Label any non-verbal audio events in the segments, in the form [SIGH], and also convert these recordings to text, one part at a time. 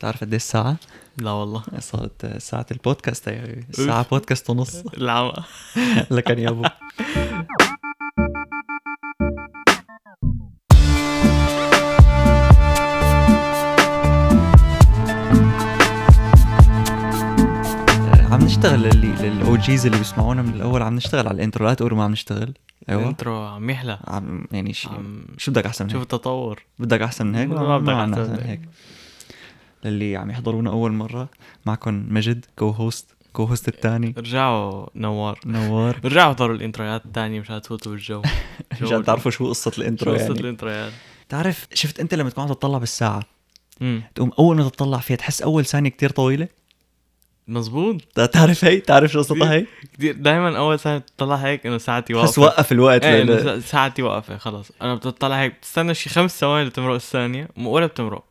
تعرف قد إيه الساعة؟ لا والله. صارت ساعة البودكاست هي ساعة بودكاست ونص. العمى [LAUGHS] لكن يا ابو عم نشتغل للي لل O Gs اللي بيسمعونا من الأول. عم نشتغل على ال intro. لا تقولوا ما عم نشتغل. أيوه. ال intro عم يحلى. عم يعني شيء عم شو بدك أحسن من شوف هيك؟ التطور بدك أحسن من هيك؟ ما بدك عنا أحسن من هيك. للي عم يحضرونا أول مرة. معكم مجد co-host co-host الثاني. رجعوا نوار. نوار. رجعوا حضروا الانترويات الثانية مشان تفوتوا بالجو. [LAUGHS] عشان تعرفوا شو شو ال intro قصة يعني. الانترويات. تعرف شفت أنت لما تكون عم تطلع بالساعة؟ امم تقوم أول ما تطلع فيها تحس أول ثانية كتير طويلة؟ مزبوط. تعرف هي؟ تعرف شو قصتها هي؟ كثير دائما أول سنة بتطلع هيك إنه ساعتي بحس واقفة وقف الوقت إيه لأن- ساعتي واقفة خلص أنا بتطلع هيك بتستنى شي خمس ثواني لتمرق الثانية ولا بتمرق.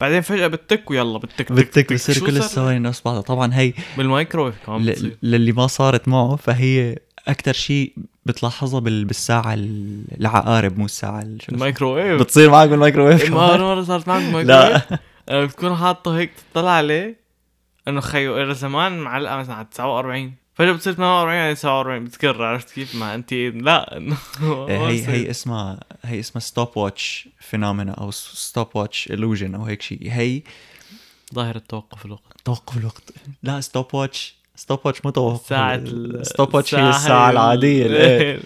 بعدين فجأة بتك ويلا بتك تك بتك تك. بتصير كل؟ الثواني نفس بعضها طبعا هي بالمايكرويف كمان ل- للي ما صارت معه فهي أكثر شيء بتلاحظها بال- بالساعة ال- العقارب مو الساعة ال- شو؟ المايكرويف بتصير معك بالمايكروويف إيه، ما؟ مرة صارت معك لا بالمايكرويف أنا بتكون حاطه هيك تطلع عليه إنه خيو إلى زمان معلقة مثلا على 49 فجأة بتصير 48 يعني 47 بتكرر عرفت كيف؟ ما أنت لا. إيه، هي. [LAUGHS] هي اسمها هي اسمها stopwatch phenomena أو stopwatch illusion أو هيك شيء. هي ظاهرة توقف الوقت. توقف الوقت. لا stopwatch stopwatch مو توقف ساعة stopwatch هي الساعة العادية. [LAUGHS] إيه.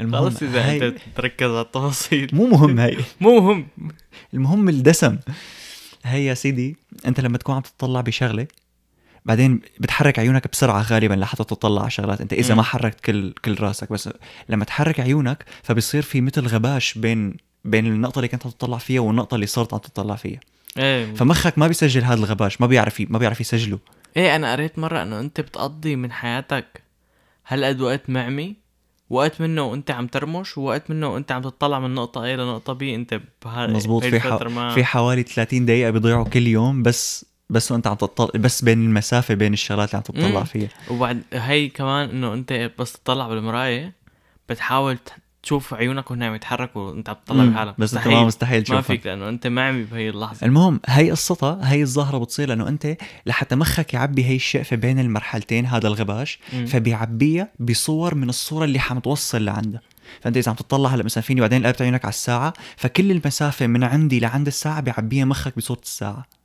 المهم خلص إذا هي أنت تركز على التفاصيل. مو مهم هي [LAUGHS] مو مهم. المهم الدسم. هي يا سيدي أنت لما تكون عم تطلع بشغلة بعدين بتحرك عيونك بسرعة غالبا لحتى تطلع على شغلات. أنت إذا. ما حركت كل كل راسك بس لما تحرك عيونك فبصير في مثل غباش بين بين النقطة اللي كنت عم تطلع فيها والنقطة اللي صرت عم تطلع فيها، إيه. فمخك ما بيسجل هذا الغباش، ما بيعرف ما بيعرف يسجله، إيه أنا قريت مرة إنه أنت بتقضي من حياتك هالقد وقت معمي وقت منه وأنت عم ترمش ووقت منه وأنت عم تطلع من نقطة A لنقطة B. أنت بها مزبوط في الفترة ح... ما في حوالي 30 دقيقة بيضيعوا كل يوم بس بس وانت عم تطلع بس بين المسافة بين الشغلات اللي عم تطلع. فيها، وبعد هي كمان إنه أنت بس تطلع بالمراية بتحاول تشوف عيونك وهن عم يتحركوا وأنت عم تطلع. بحالك بس أنت ما مستحيل ما تشوفها فيك لأنه أنت معمي بهي اللحظة المهم هي قصتها هي الظاهرة بتصير لأنه أنت لحتى مخك يعبي هي الشقفة بين المرحلتين هذا الغباش. فبيعبيها بصور من الصورة اللي حم توصل لعندها فأنت إذا عم تطلع هلأ مثلا فيني بعدين قلبت عيونك على الساعة فكل المسافة من عندي لعند الساعة بيعبيها مخك بصورة الساعة آه.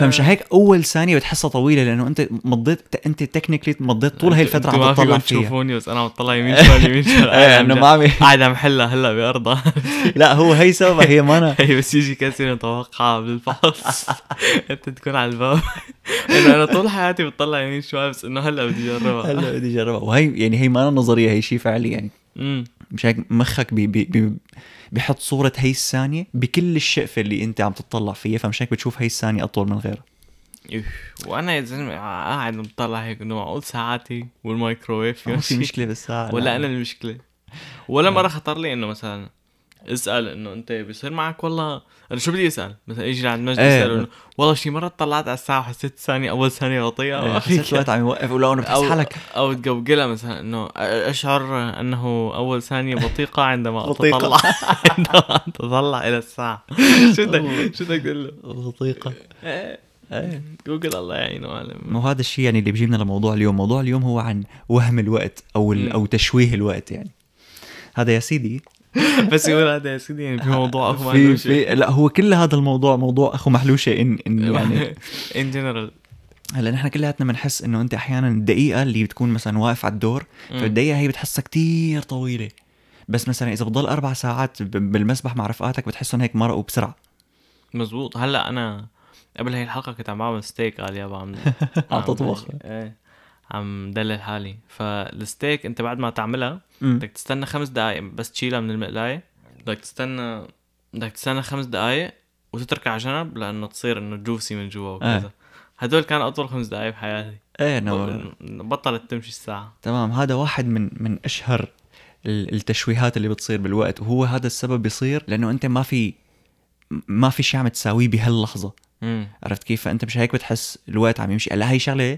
فمش هيك أول ثانية بتحسها طويلة لأنه أنت مضيت أنت technically مضيت طول الفترة أنتوا عم ما تطلع فيها. تشوفوني بس أنا عم بطلع يمين [LAUGHS] شمال يمين شمال. إيه إنه ما عم قاعد عم حلها هلا بأرضها. [LAUGHS] لا هو هي سببها هي مانا [LAUGHS] هي بس يجي كاسر متوقعة بالفحص أنت تكون على الباب. إنه أنا طول حياتي بتطلع يمين شوي بس إنه هلا بدي أجربها. هلا بدي أجربها. وهي يعني هي ما نظرية هي شيء فعلي يعني. مش هيك مخك بي بي بي بيحط صورة هي الثانية بكل الشقفة اللي انت عم تطلع فيها فمش هيك بتشوف هي الثانية أطول من غيرها إيه. وأنا يا زلمة قاعد عم بطلع هيك إنه معقول ساعاتي والمايكروويف ما في يمشي مشكلة بالساعة ولا لا. أنا المشكلة ولا مرة خطر لي إنه مثلا اسأل إنه أنت بيصير معك والله. أنا شو بدي أسأل؟ مثلا يجي لعند مجد إيه. يسال إنه والله شي مرة طلعت على الساعة وحسيت ثانية أول ثانية بطيئة؟ إيه، ما حسيت الوقت عم يوقف ولو أنه بتحس حالك. أو تقوقلها مثلا إنه أشعر إنه أول ثانية بطيقة عندما بطيقة. أتطلع. [LAUGHS] عندما أتطلع إلى الساعة. [LAUGHS] شو بدك شو بدك تقول له؟ بطيقة. إيه. إيه. جوجل الله يعينه معلم مو هذا الشيء يعني اللي بيجيبنا لموضوع اليوم. موضوع اليوم هو عن وهم الوقت أو. أو تشويه الوقت يعني. هذا يا سيدي [LAUGHS] بس يقول هذا يا سيدي يعني في موضوع أخو في في لا هو كل هذا الموضوع موضوع أخو محلوشة ان إن [LAUGHS] يعني ان جنرال هلأ نحن كلياتنا بنحس إنه أنت أحيانا الدقيقة اللي بتكون مثلا واقف على الدور فالدقيقة هي بتحسها كتير طويلة. بس مثلا إذا بتضل أربع ساعات بالمسبح مع رفقاتك بتحسهم هيك مرقوا بسرعة. مزبوط. هلأ أنا قبل هي الحلقة كنت عم بعمل ستيك على اليابا عم عم تطبخ. إيه. عم دلل حالي. فالستيك انت بعد ما تعملها. بدك تستنى خمس دقائق بس تشيلها من المقلاية. بدك تستنى بدك تستنى خمس دقائق وتتركها على جنب لأنه تصير إنه juicy من جوا وكذا. آه. هدول كان أطول خمس دقائق بحياتي. إيه إنو بطلت تمشي الساعة. تمام. هذا واحد من من أشهر ال- التشويهات اللي بتصير بالوقت. وهو هذا السبب بيصير لأنه أنت ما في ما في شيء عم تساويه بهاللحظة. عرفت كيف؟ فأنت مش هيك بتحس الوقت عم يمشي. هلا هي شغلة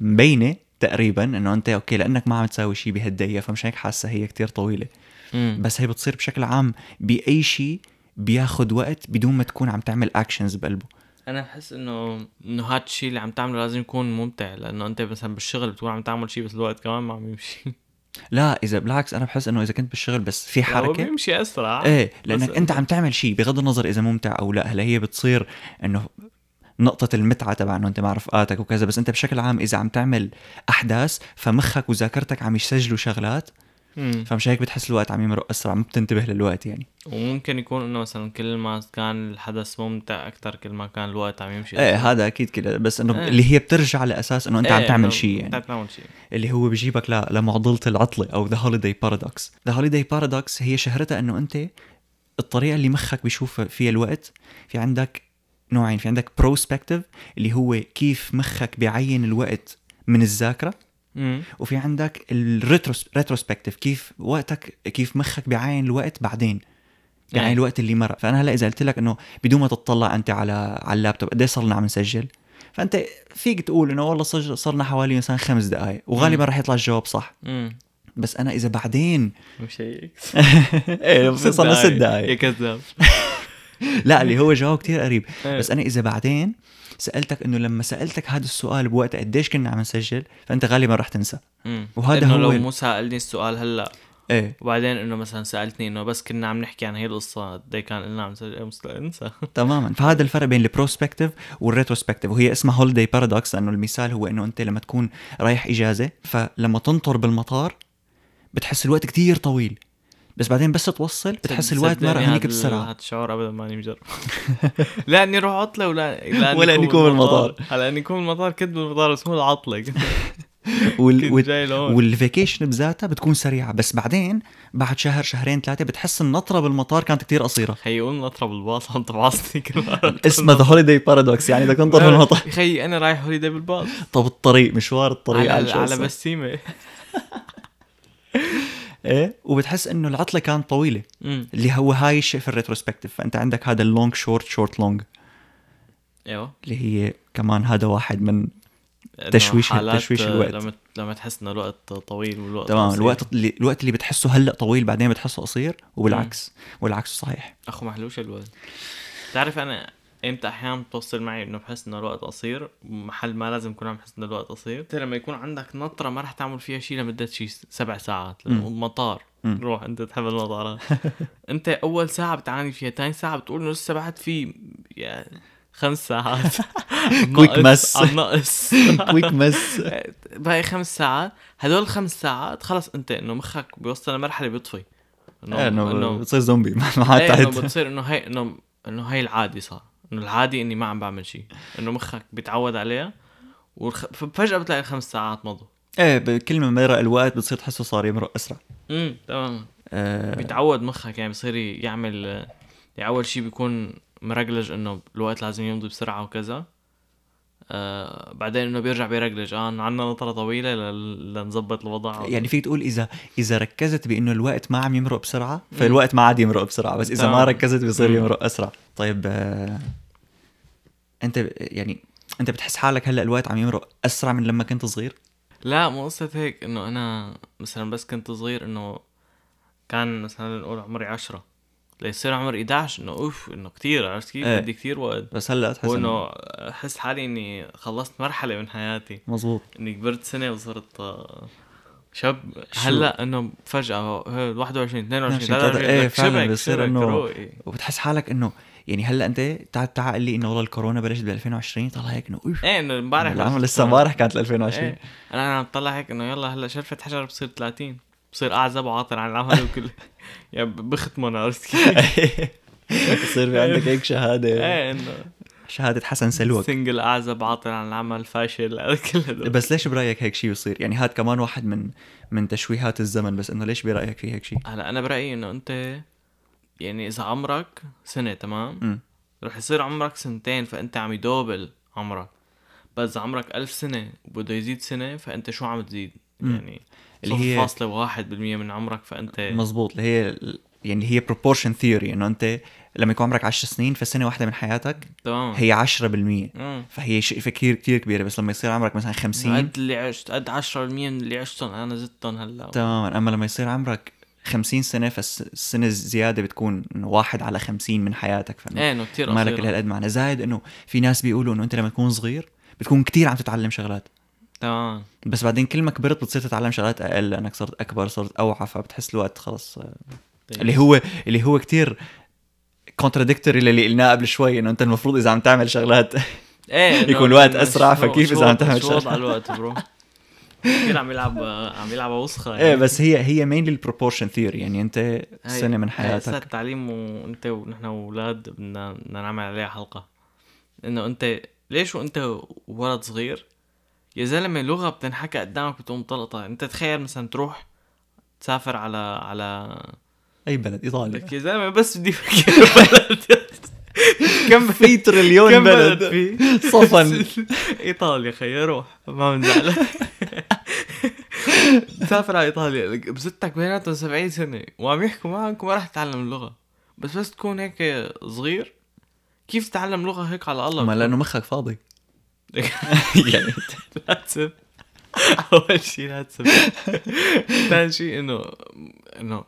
مبينة تقريبا إنه أنت okay لأنك ما عم تساوي شيء بهالدقيقة فمش هيك حاسة هي كتير طويلة. امم بس هي بتصير بشكل عام بأي شيء بياخد وقت بدون ما تكون عم تعمل actions بقلبه. أنا بحس إنه إنه هاد الشيء اللي عم تعمله لازم يكون ممتع لأنه أنت مثلا بالشغل بتكون عم تعمل شيء بس الوقت كمان ما عم يمشي. [LAUGHS] لا إذا بالعكس أنا بحس إنه إذا كنت بالشغل بس في هو حركة بيمشي أسرع. إيه لأنك أنت عم تعمل شيء بغض النظر إذا ممتع أو لا. هلأ هي بتصير إنه نقطة المتعة تبع إنه أنت مع رفقاتك وكذا بس أنت بشكل عام إذا عم تعمل أحداث فمخك وذاكرتك عم يسجلوا شغلات مم. فمش هيك بتحس الوقت عم يمرق أسرع ما بتنتبه للوقت يعني وممكن يكون إنه مثلا كل ما كان الحدث ممتع أكثر كل ما كان الوقت عم يمشي إيه. هذا أكيد كده بس إنه إيه. اللي هي بترجع لأساس إنه أنت عم تعمل إنه شيء أنت يعني عم تعمل شيء اللي هو بيجيبك ل... لمعضلة العطلة أو the holiday paradox the holiday paradox هي شهرتها إنه أنت الطريقة اللي مخك بيشوف فيها الوقت في عندك نوعين. في عندك prospective اللي هو كيف مخك بيعين الوقت من الذاكرة. وفي عندك ال retrospective كيف وقتك كيف مخك بيعين الوقت بعدين. بيعين إيه. الوقت اللي مر فأنا هلأ إذا قلت لك إنه بدون ما تطلع أنت على على اللابتوب قد صار لنا عم نسجل؟ فأنت فيك تقول إنه والله صرنا حوالي مثلا خمس دقائق وغالبا رح يطلع الجواب صح. امم بس أنا إذا بعدين مش هيك. [LAUGHS] إيه بصير صرنا ست يا دقائق كذاب. [LAUGHS] لا اللي هو جواب كتير قريب. إيه. بس أنا إذا بعدين سألتك إنه لما سألتك هذا السؤال بوقت قديش كنا عم نسجل فأنت غالبا رح تنسى. وهذا إنه هو لو مو سألني السؤال هلأ. إيه. وبعدين إنه مثلا سألتني إنه بس كنا عم نحكي عن هي القصة قد كان لنا عم نسجل إنسى. [LAUGHS] تماما. فهذا الفرق بين ال prospective وال retrospective وهي اسمها holiday paradox لأنه المثال هو إنه أنت لما تكون رايح إجازة فلما تنطر بالمطار بتحس الوقت كتير طويل. بس بعدين بس توصل بتحس الوقت مرق صدقني هنيك بسرعة. هاد الشعور ابدا ماني مجرب. [LAUGHS] لا إني أروح عطلة ولا لا ولا إني أكون بالمطار. هلا إني اكون بالمطار كنت بالمطار بس مو العطلة. [LAUGHS] كنت وال... وال vacation بذاتها بتكون سريعة. بس بعدين بعد شهر شهرين ثلاثة بتحس النطرة بالمطار كانت كتير قصيرة. خيي قول نطره بالباص عم مرة. [LAUGHS] اسمها the holiday paradox يعني بدك تنطر بالمطار خيي أنا رايح holiday بالباص. طب الطريق مشوار الطريق على, على؟ بسيمة. إيه؟ وبتحس إنه العطلة كانت طويلة. امم اللي هو هاي الشيء في ال retrospective. فانت عندك هذا ال long short short long أيوه. اللي هي كمان هذا واحد من تشويش- تشويش الوقت. لما لما تحس إنه الوقت طويل والوقت تمام. الوقت اللي الوقت اللي بتحسه هلأ طويل بعدين بتحسه قصير وبالعكس. والعكس صحيح. أخو محلوش الوقت تعرف أنا إمتى أحيانا بتوصل معي انه بحس انه الوقت قصير محل ما لازم يكون عم بحس انه الوقت قصير. انت لما يكون عندك نطرة ما رح تعمل فيها شيء لمدة شيء سبع ساعات. مطار. روح انت تحب المطارات. [LAUGHS] انت اول ساعة بتعاني فيها ثاني ساعة بتقول انه لسه بعد في يا خمس ساعات. [LAUGHS] ناقص- mess. عم ناقص. [LAUGHS] كويك مس باقي خمس ساعات. هدول الخمس ساعات خلص انت انه مخك بيوصل لمرحلة بيطفي. إنه بتصير زومبي. ما ما عاد انه بتصير إنه هي إنه إنه هي العادي صار. إنه العادي إني ما عم بعمل شيء إنه مخك بيتعود عليها. فجأة بتلاقي الخمس ساعات مضوا. إيه بكل ما مرق الوقت بتصير تحسه صار يمرق أسرع. امم تمام آه. بيتعود مخك يعني بصير يعمل يعني اول شيء بيكون مرجلج إنه الوقت لازم يمضي بسرعة وكذا. آه بعدين إنه بيرجع بيرجلج. آه نطرة طويلة ل- لنظبط الوضع. يعني فيك تقول اذا إذا ركزت بإنه الوقت ما عم يمرق بسرعة فالوقت ما عاد يمرق بسرعة بس إذا ما. ركزت بيصير. يمرق أسرع. طيب آه أنت يعني أنت بتحس حالك هلأ الوقت عم يمرق أسرع من لما كنت صغير؟ لا مو قصة هيك إنه أنا مثلا بس كنت صغير إنه كان مثلا نقول عمري عشرة. ليصير عمري 11 إنه أوف إنه كثير عرفت كيف؟ إيه. بدي كثير وقت بس هلأ تحس وإنه أحس حالي إني خلصت مرحلة من حياتي مزبوط إني كبرت سنة وصرت آه، شاب؟ هلأ إنه فجأة هي 21 22 22 23 إيه، لك فعلاً بصير روقي. وبتحس حالك إنه يعني هلأ أنت تعال تعال قل لي إنه والله الكورونا بلشت ب 2020 طلع هيك إنه أوف إيه إنه امبارح لسه. امبارح كانت 2020 إيه أنا عم طلع هيك إنه يلا هلأ شرفت حجر بصير 30 بصير أعزب وعاطل عن العمل [LAUGHS] وكل يعني بختمن عرفت كيف؟ [LAUGHS] بصير في عندك هيك شهادة. [LAUGHS] إيه إنه شهادة حسن سلوك. سنجل أعزب عاطل عن العمل فاشل كل هدول. بس ليش برأيك هيك شيء يصير؟ يعني هاد كمان واحد من من تشويهات الزمن بس إنه ليش برأيك في هيك شيء هلا أنا برأيي إنه أنت يعني إذا عمرك سنة تمام؟ امم رح يصير عمرك سنتين فأنت عم يدوبل عمرك. بس إذا عمرك ألف سنة وبده يزيد سنة فأنت شو عم تزيد؟ مم. يعني اللي هي- فاصلة واحد بالمية من عمرك فأنت مزبوط اللي هي يعني هي proportion theory إنه أنت لما يكون عمرك 10 سنين فسنة واحدة من حياتك تمام. هي 10% مم. فهي شيء كثير كثير كبيرة بس لما يصير عمرك مثلا 50 قد اللي عشت قد 10% من اللي عشتهم أنا زدتهم هلأ. تماما. أما لما يصير عمرك 50 سنة فالسنه الزياده بتكون واحد على 50 من حياتك فإنه إيه كثير ما لك قصيرة. الا هالقد معنى. زائد إنه في ناس بيقولوا إنه أنت لما تكون صغير بتكون كتير عم تتعلم شغلات. تمام. بس بعدين كل ما كبرت بتصير تتعلم شغلات أقل لأنك صرت أكبر صرت اوعى فبتحس الوقت خلص آه، طيب. اللي هو اللي هو كتير contradictory للي قلناه قبل شوي إنه أنت المفروض إذا عم تعمل شغلات [LAUGHS] إيه [LAUGHS] يكون الوقت شو- فكيف شو إذا عم تعمل شو شغلة؟ وضع الوقت bro كثير عم يلعب عم يلعب وسخة إيه بس هي هي mainly ال proportion theory يعني أنت سنة من حياتك. هسه التعليم وأنت ونحن أولاد بدنا بدنا نعمل عليها حلقة. إنه انت ليش وأنت ولد صغير يا زلمة لغه بتنحكى قدامك بتقوم تلقطها أنت تخيل مثلا تروح تسافر على على أي بلد؟ إيطاليا. يا زلمة بس بدي [LAUGHS] كم في تريليون كم بلد بلد. في؟ صفن. [LAUGHS] إيطاليا خيي روح. ما بنزعلك [LAUGHS] تسافر على إيطاليا. بستك بيناتهم 70 سنة. وعم يحكوا معك وما راح تتعلم اللغة بس بس تكون هيك صغير. كيف تتعلم لغة هيك على الله؟ ما لأنه مخك فاضي. يعني لا تسب اول شيء لا تسب ثاني شيء انه انه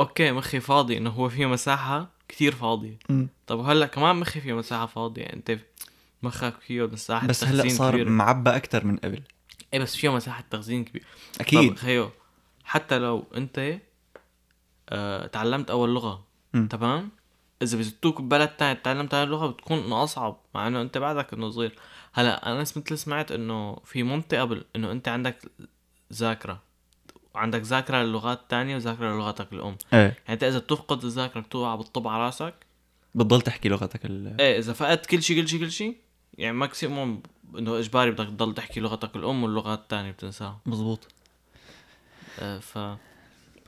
أوكي مخي فاضي. إنه هو فيه مساحة كثير فاضية. طب هلأ كمان مخي فيه مساحة فاضية. أنت مخك فيه مساحة بس هلأ صار كبيرة. معبى أكثر من قبل. إيه بس فيه مساحة تخزين كبير طب أكيد خيو حتى لو أنت آه تعلمت أول لغة. تمام؟ إذا بزتوك ببلد تاني تعلمت هاي اللغة بتكون انه أصعب مع إنه أنت بعدك إنه صغير. هلا أنا مثل سمعت إنه في منطقة بال... إنه أنت عندك ذاكرة. عندك ذاكرة للغات الثانية وذاكرة للغتك الأم. إيه. يعني أنت إذا بتفقد الذاكرة بتوقع بالطب على راسك. بتضل تحكي لغتك ال... إيه إذا فقدت كل شيء كل شيء كل شيء يعني ماكسيموم إنه إجباري بدك تضل تحكي لغتك الأم واللغات الثانية بتنساها. مزبوط. آه، ف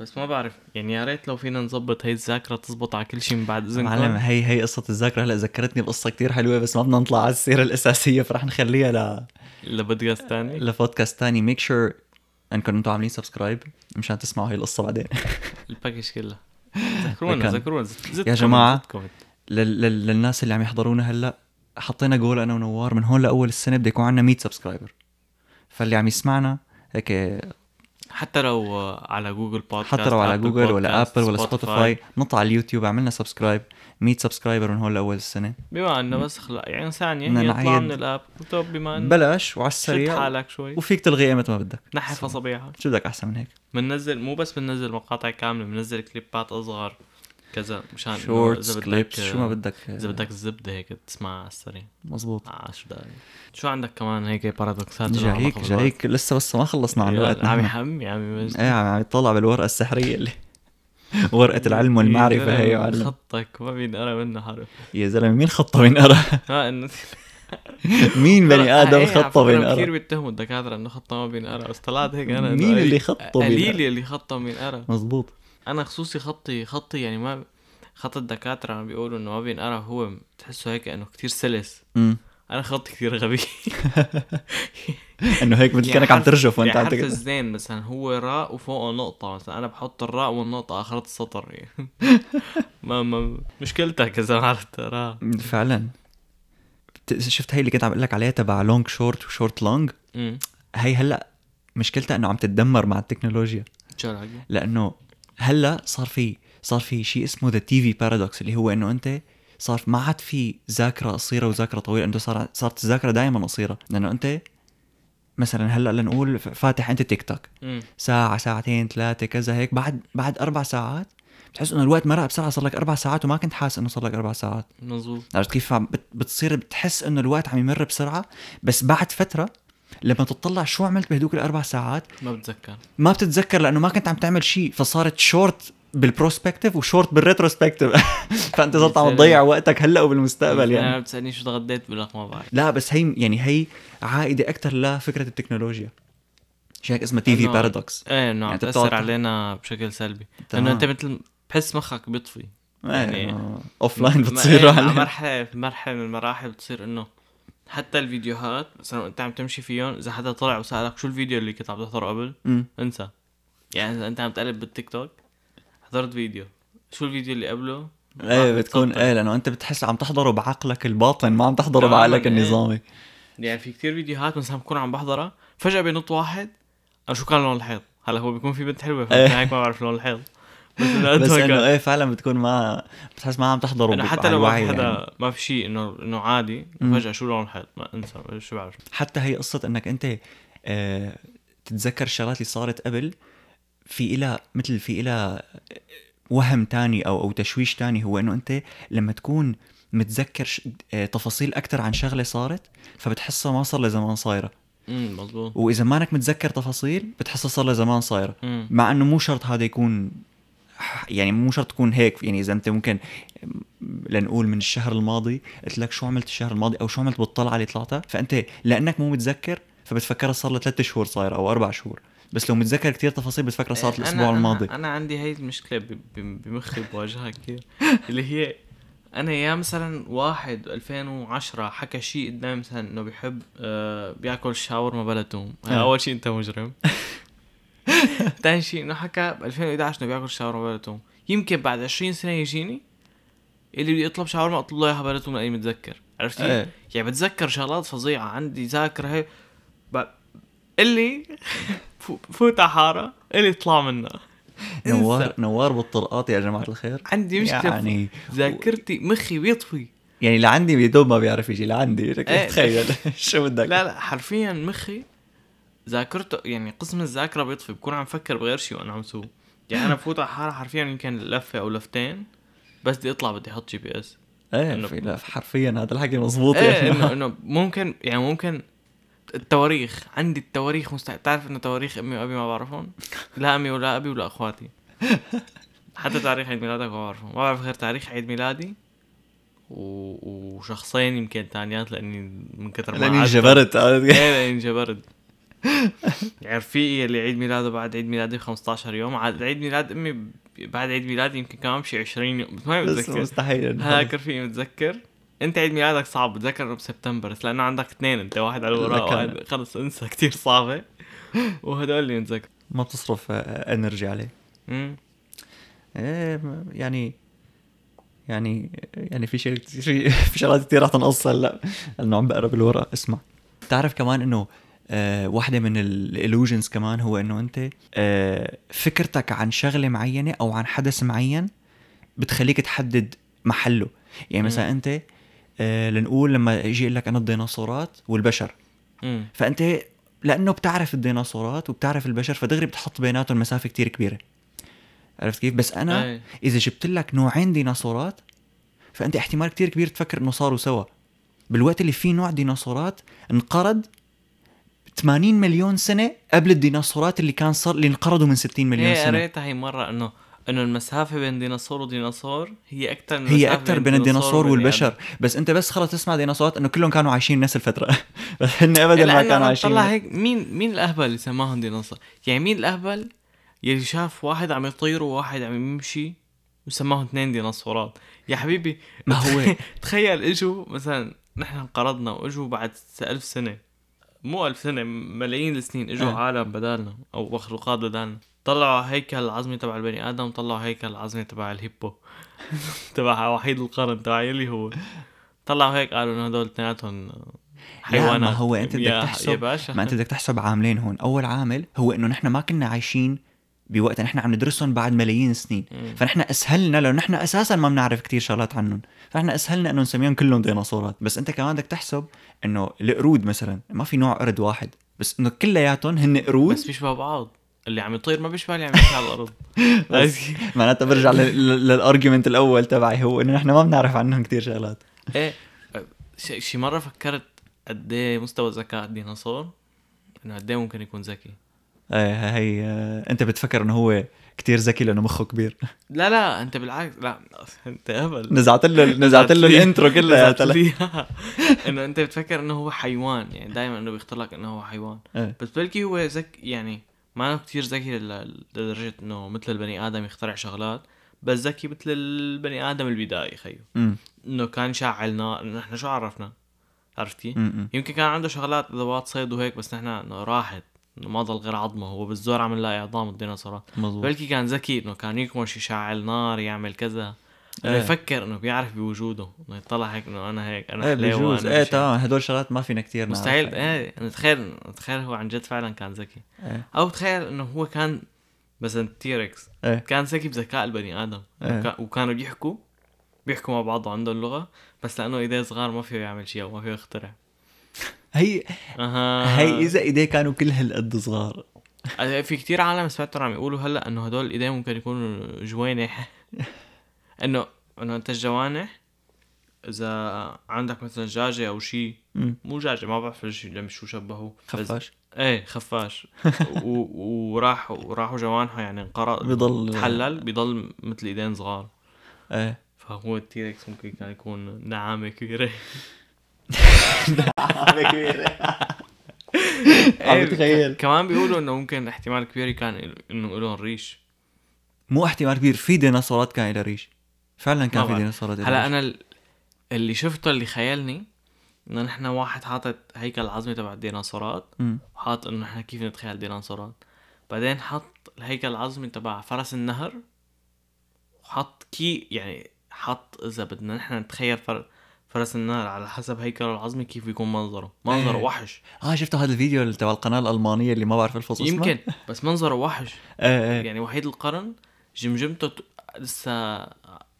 بس ما بعرف يعني يا ريت لو فينا نظبط هي الذاكرة تزبط على كل شيء من بعد اذنكم معلم هي هي قصة الذاكرة هلأ ذكرتني بقصة كتير حلوة بس ما بدنا نطلع على السيرة الأساسية فرح نخليها ل... لبودكاست ثاني لبودكاست تاني. make sure أنكم أنتم عاملين subscribe مشان تسمعوا هي القصة بعدين. [LAUGHS] ال package كلها [LAUGHS] ذكرونا لكن- ذكرونا. yeah. لل... لل... للناس اللي عم يحضرونا هلأ حطينا جول أنا ونوار من هون لأول السنة بده يكون عندنا 100 subscriber فاللي عم يسمعنا هيك حتى لو على جوجل بودكاست حتى لو على جوجل ولا ابل ولا سبوتيفاي نطلع على اليوتيوب عملنا سبسكرايب 100 سبسكرايبر من هون لأول السنة. بما إنه بس خلق يعني ثانية يطلع. من الأب. وتوب بما انه بلاش وعلى السريع. حالك شوي. وفيك تلغي ايمت ما بدك. نحف اصابعها شو بدك أحسن من هيك؟ بننزل مو بس بننزل مقاطع كاملة بننزل كليبات أصغر. كذا مشان شورتس كليبس شو ما بدك. إذا بدك الزبده هيك تسمعها على السريع. مزبوط 10 دقايق شو عندك كمان هيك بارادوكسات جايك؟ جايك لسه بس ما خلصنا عن الوقت. عم نحن. يحمي عم يمجد إيه عم يطلع بالورقة السحرية اللي [LAUGHS] ورقة العلم والمعرفة هي يا معلم خطك ما بينقرا منه حرف. يا زلمة مين خطه بينقرا إنه [LAUGHS] مين بني آدم إيه، خطه فكرة كثير بينقرا بيتهموا الدكاترة إنه خطه ما بينقرا بس طلعت هيك أنا مين قليل- اللي خطه قليل بينقرا اللي خطه بينقرا مزبوط أنا خصوصي خطي خطي يعني ما خط الدكاترة عم بيقولوا إنه ما بينقرأ هو بتحسه هيك إنه كتير سلس. امم أنا خطي كتير غبي. [LAUGHS] إنه هيك مثل يعني كانك عم ترجف وأنت يعني عم حرف الزين مثلا هو راء وفوقه نقطة مثلا. أنا بحط الراء والنقطة آخر السطر. يعني [LAUGHS] ما ما مشكلتك إذا ما عرفت تقراها فعلا. شفت هي اللي كنت عم أقول لك عليها تبع long short و short long هي هلأ مشكلتها إنه عم تتدمر مع التكنولوجيا؟ لأنه هلا صار في صار في شيء اسمه the TV paradox اللي هو إنه أنت صار ما عاد في ذاكرة قصيرة وذاكرة طويلة أنت صار صارت الذاكرة دائما قصيرة لأنه أنت مثلا هلا لنقول فاتح أنت تيك توك ساعة ساعتين ثلاثة كذا هيك بعد بعد أربع ساعات بتحس إنه الوقت مرق بسرعة صار لك أربع ساعات وما كنت حاسس إنه صار لك أربع ساعات. مظبوط. عرفت كيف؟ بتصير بتحس إنه الوقت عم يمر بسرعة بس بعد فترة لما تطلع شو عملت بهدوك الأربع ساعات؟ ما بتذكر. ما بتتذكر لأنه ما كنت عم تعمل شيء فصارت short بال prospective و short بال retrospective فأنت صرت عم تضيع وقتك هلأ وبالمستقبل يعني. بتسألني شو تغديت بقول لك ما بعرف. لا بس هي يعني هي عائدة أكثر لفكرة التكنولوجيا. شو هيك اسمها؟ TV paradox إيه إنه عم يعني تأثر بتقعد- علينا بشكل سلبي. انه أنت مثل بحس مخك بيطفي. يعني offline بتصير إيه، في مرحلة من المراحل بتصير إنه حتى الفيديوهات مثلا أنت عم تمشي فيهم إذا حدا طلع وسألك شو الفيديو اللي كنت عم تحضره قبل أمم. انسى يعني إذا أنت عم تقلب بالتيك توك حضرت فيديو شو الفيديو اللي قبله إيه بتكون. إيه لأنه أنت بتحس عم تحضره بعقلك الباطن ما عم تحضره بعقلك إيه. النظامي يعني في كتير فيديوهات مثلا بكون عم بحضرها فجأة بينط واحد أنا شو كان لون الحيط هلأ هو بيكون في بنت حلوة إيه. فمشان هيك ما بعرف لون الحيض بس إنه إيه فعلا بتكون ما بتحس ما عم تحضره انه ب- حتى لو ما في حدا يعني. ما في شيء انه إنه عادي. فجأة شو لون الحيض ما أنسى شو بعرف. حتى هي قصة إنك أنت آه تتذكر الشغلات اللي صارت قبل في إلها مثل في إلها وهم تاني أو أو تشويش تاني هو إنه أنت لما تكون متذكر ش... آه، تفاصيل أكثر عن شغلة صارت فبتحسها ما صار لها زمان صايرة. امم مزبوط وإذا مانك متذكر تفاصيل بتحسها صار لها زمان صايره مع إنه مو شرط هذا يكون يعني مو شرط تكون هيك يعني إذا أنت ممكن لنقول من الشهر الماضي قلت لك شو عملت الشهر الماضي أو شو عملت بالطلعة اللي طلعتها؟ فأنت لأنك مو متذكر فبتفكرها صار لها ثلاث شهور صايرة أو أربع شهور. بس لو متذكر كتير تفاصيل بتفكرها صارت أنا- الأسبوع أنا- الماضي. أنا عندي هاي المشكلة بمخي بواجهها كثير [LAUGHS] اللي هي أنا يا مثلا واحد 2010 حكى شيء قدامي مثلا إنه بيحب آه بياكل شاورما بلا توم. هاي آه. أول شيء أنت مجرم. [LAUGHS] ثاني شيء انه حكى ب 2011 انه بياكل شاورما بلا توم يمكن بعد 20 سنة يجيني اللي بدي يطلب شاورما أطلب له إياها بلا توم لاني متذكر. عرفتي؟ إيه. يعني بتذكر شغلات فظيعة عندي ذاكرة هي ب... اللي فو- [LAUGHS] فوت على حارة اللي طلع منها. [LAUGHS] نوار. نوار بالطرقات يا جماعة الخير. عندي مشكلة يعني ذاكرتي مخي بيطفي. يعني لعندي يدوب ما بيعرف يجي لعندي لك إيه. تخيل. [LAUGHS] شو بدك؟ لا لا حرفيا مخي ذاكرته يعني قسم الذاكرة بيطفي بكون عم فكر بغير شيء وأنا عم سوق. يعني أنا بفوت على حارة حرفيا يمكن لفة أو لفتين بس بدي أطلع بدي أحط GPS إيه إنه- في لا حرفيا هذا الحكي مزبوط إيه yeah انه إنه ممكن يعني ممكن التواريخ. عندي التواريخ مستحيل بتعرف إنه تواريخ أمي وأبي ما بعرفهم؟ لا أمي ولا أبي ولا أخواتي. [LAUGHS] حتى تاريخ عيد ميلادك ما بعرفهم. ما بعرف غير تاريخ عيد ميلادي و... وشخصين يمكن تانيات لأني من كثر ما لأني عدت- جبرت عرفت كيف؟ إيه لأني انجبرت. يعني رفيقي اللي عيد ميلاده بعد عيد ميلادي ب 15 يوم. عاد عيد ميلاد أمي بعد عيد ميلادي يمكن كمان بشي 20 يوم. بس ما بس بتذكر مستحيل هذاك رفيقي متذكر. أنت عيد ميلادك صعب بتذكر بسبتمبر بس لأنه عندك اثنين أنت واحد على الوراء خلص انسى كتير صعبة. وهدول اللي متذكر. ما بتصرف انرجي عليه. امم إيه يعني يعني يعني في شيء في شغلات كثير رح تنقص هلا. لأنه عم بقرا بالورقه اسمع. بتعرف كمان إنه آه واحدة من الالوجنز كمان هو إنه أنت آه فكرتك عن شغلة معينة أو عن حدث معين بتخليك تحدد محله. يعني مثلا أنت آه لنقول لما يجي لك أنا الديناصورات والبشر. امم فأنت لأنه بتعرف الديناصورات وبتعرف البشر فدغري بتحط بيناتهم مسافة كتير كبيرة. عرفت كيف؟ بس أنا إيه. إذا جبت لك نوعين ديناصورات فأنت احتمال كتير كبير تفكر إنه صاروا سوا. بالوقت اللي في نوع ديناصورات انقرض 80 مليون سنة قبل الديناصورات اللي كان صار اللي انقرضوا من 60 مليون إيه سنة. قريتها هي مرة انه إنه المسافة بين ديناصور وديناصور هي أكثر من هي أكثر بين الديناصور وبني والبشر. آدم. بس أنت بس خلص تسمع ديناصورات إنه كلهم كانوا عايشين نفس الفترة. [LAUGHS] بس هن ابدا إيه، ما كانوا عايشين طلع هيك مين مين الأهبل اللي سماهم ديناصور؟ يعني مين الأهبل يلي شاف واحد عم يطير وواحد عم يمشي وسماهم اثنين ديناصورات؟ يا حبيبي ما هو [LAUGHS] تخيل إجوا مثلا نحن انقرضنا وإجوا بعد ألف سنة. مو ألف سنة ملايين السنين إجوا آه. عالم بدالنا أو مخلوقات بدالنا. طلعوا هيكل العظمي تبع البني آدم طلعوا هيكل العظمي تبع الهيبو [LAUGHS] تبع وحيد القرن تبع يلي هو. طلعوا هيك قالوا إنه هدول اثنيناتهم حيوانات ما هو أنت بدك تحسب- ما أنت بدك تحسب عاملين هون. أول عامل هو إنه نحن ما كنا عايشين بوقت نحن عم ندرسهم بعد ملايين السنين. فنحن أسهلنا لو نحن أساسا ما بنعرف كتير شغلات عنهم. فنحن أسهلنا انه نسميهم كلهم ديناصورات. بس أنت كمان بدك تحسب إنه القرود مثلا ما في نوع قرد واحد. بس إنه كلياتهم هن قرود. بس بيشبه بعض. اللي عم يطير ما بيشبه اللي عم يمشي على الأرض [LAUGHS] بس معناتها برجع للارجيومنت الأول تبعي هو إنه نحن ما بنعرف عنهم كتير شغلات. [LAUGHS] إيه. شي مرة فكرت قد إيه مستوى ذكاء الديناصور؟ إنه قد إيه ممكن يكون ذكي. هي آه، انت بتفكر انه هو كتير ذكي لأنه مخه كبير [LAUGHS] لا لا انت بالعكس لا انت هبل نزعت له نزعت له ال intro كله يا تلا. [LAUGHS] إنه أنت بتفكر إنه هو حيوان يعني دائما إنه بيختار لك إنه هو حيوان إيه. بس بلكي هو ذكي يعني ما كتير ذكي لدرجة إنه مثل البني آدم يخترع شغلات بس ذكي مثل البني آدم البدائي خيو إنه كان يشعل نار إحنا شو عرفنا عرفت كيف؟ أمم. يمكن كان عنده شغلات ادوات صيد وهيك بس نحن إنه راحت إنه ما ضل غير عظمه هو بالزور عم نلاقي عظام الديناصورات. مظبوط. بلكي كان ذكي إنه كان يكمش يشعل نار يعمل كذا. انه إيه. يفكر إنه بيعرف بوجوده إنه يطلع هيك إنه أنا هيك أنا إيه بجوز إيه. تمام. هدول شغلات ما فينا نعرفها. مستحيل. إيه تخيل تخيل هو عن جد فعلا كان ذكي. إيه. أو تخيل إنه هو كان مثلا T-Rex إيه. كان ذكي بذكاء البني آدم. وكا- وكانوا بيحكوا بيحكوا مع بعض وعندهم لغة بس لأنه إيديه صغار ما فيه يعمل شيء أو ما فيه يخترع. هي أها. هي إذا إيديه كانوا كل هالقد صغار. آه، في كتير عالم سمعتهم عم يقولوا هلأ إنه هدول الايدين ممكن يكونوا جوانح. [LAUGHS] إنه إنه أنت الجوانح إذا عندك مثلا دجاجه أو شيء. مو دجاجه ما بعرف شو بس- خفاش. إيه خفاش. و... وراح وراحوا جوانحة يعني انقرض بيضل- تحلل بيضل مثل إيدين صغار. إيه. فهو التيركس ممكن كان يكون نعامة كبيرة. [LAUGHS] [LAUGHS] [LAUGHS] عم بتخيل ك- كمان بيقولوا إنه ممكن احتمال كبير كان إنه لهم ريش مو احتمال كبير في ديناصورات كان لها ريش فعلا كان في. ديناصورات هلأ. أنا ال- اللي شفته اللي خيلني إنه نحن واحد حاطط هيكل عظمي تبع الديناصورات. وحاط إنه نحن كيف نتخيل ديناصورات بعدين حط الهيكل العظمي تبع فرس النهر وحط كي يعني حط إذا بدنا نحن نتخيل فر... فرس النهر على حسب هيكله العظمي كيف بيكون منظره. منظره إيه. وحش. آه شفتوا هذا الفيديو اللي تبع القناة الألمانية اللي ما بعرف الفصل اسمها؟ يمكن بس منظره وحش. [LAUGHS] إيه إيه. يعني وحيد القرن جمجمته لسه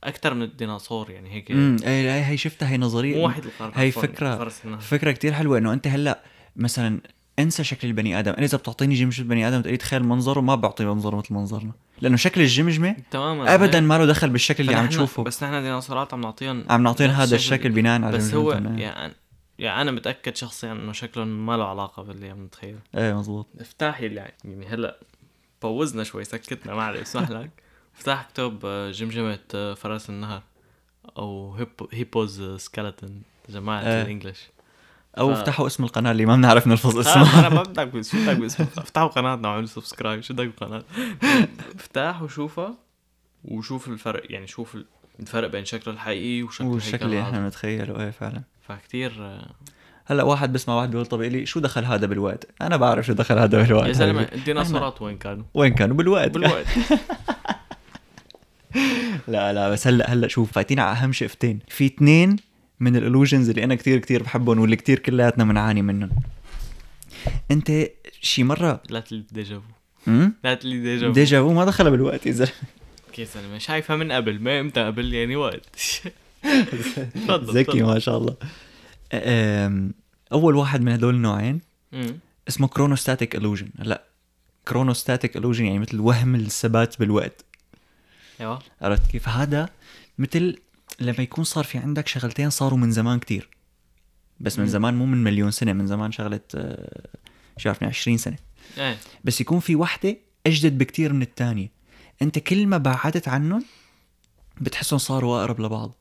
أكثر من الديناصور يعني هيك. امم إيه هي- شفتها هي نظرية. مو وحيد القرن هي النهر فكرة كتير حلوة إنه أنت هلأ مثلا انسى شكل البني آدم. أنا إذا بتعطيني جمجمة بني آدم تقولي تخيل منظره ما بعطي منظره مثل منظرنا. لأنه شكل الجمجمه تماما ابدا. ما له دخل بالشكل اللي عم تشوفه بس نحن ديناصورات عم نعطيهم عم نعطيهم هذا الشكل. الشكل بناء على بس هو جمجمتهم. يعني يعني أنا متأكد شخصيا إنه شكلهم ما له علاقة باللي عم نتخيل إيه مزبوط افتح يلي يعني هلأ بوزنا شوي سكتنا ما عليه اسمح لك [LAUGHS] افتح اكتب آه، جمجمه آه، فرس النهر أو هيبو هيبوز سكeleton جماعة إيه. الانجليش أو ف- افتحوا اسم القناة اللي ما بنعرف نلفظ أنا اسمها أنا ما بدك [LAUGHS] بس- شو بدك باسمه افتحوا قناتنا وعملوا سبسكرايب شو بدك بالقناة؟ افتح وشوفها وشوف الفرق يعني شوف الفرق بين شكله الحقيقي وشكل والشكل اللي إحنا بنتخيله إيه فعلا. فكتير آه، هلأ واحد بسمع واحد بيقول طب لي شو دخل هذا بالوقت؟ أنا بعرف شو دخل هذا بالوقت. يا زلمة. الديناصورات وين كانوا؟ وين كانوا؟ بالوقت. بالوقت. [LAUGHS] لا لا بس هلأ هلأ شوف فايتين على أهم شقفتين في اثنين من ال illusions اللي أنا كتير كتير بحبهم واللي كتير كلياتنا بنعاني منهم. أنت شي مره لا تقلي déjà vu لا تقلي déjà vu déjà vu ما دخلها بالوقت يا زلمة. شايفها من قبل ما إمتى قبل يعني وقت. تفضل ذكي. ما شاء الله. أول واحد من هدول النوعين. اسمه chronostatic illusion. هلأ chronostatic illusion يعني مثل وهم الثبات بالوقت. أيوه. عرفت كيف؟ هذا مثل لما يكون صار في عندك شغلتين صاروا من زمان كتير. بس من. زمان مو من مليون سنة من زمان شغله آه، شو عرفني 20 سنة. إيه. بس يكون في وحدة أجدد بكتير من الثانية أنت كل ما بعدت عنهم بتحسهم صاروا أقرب لبعض.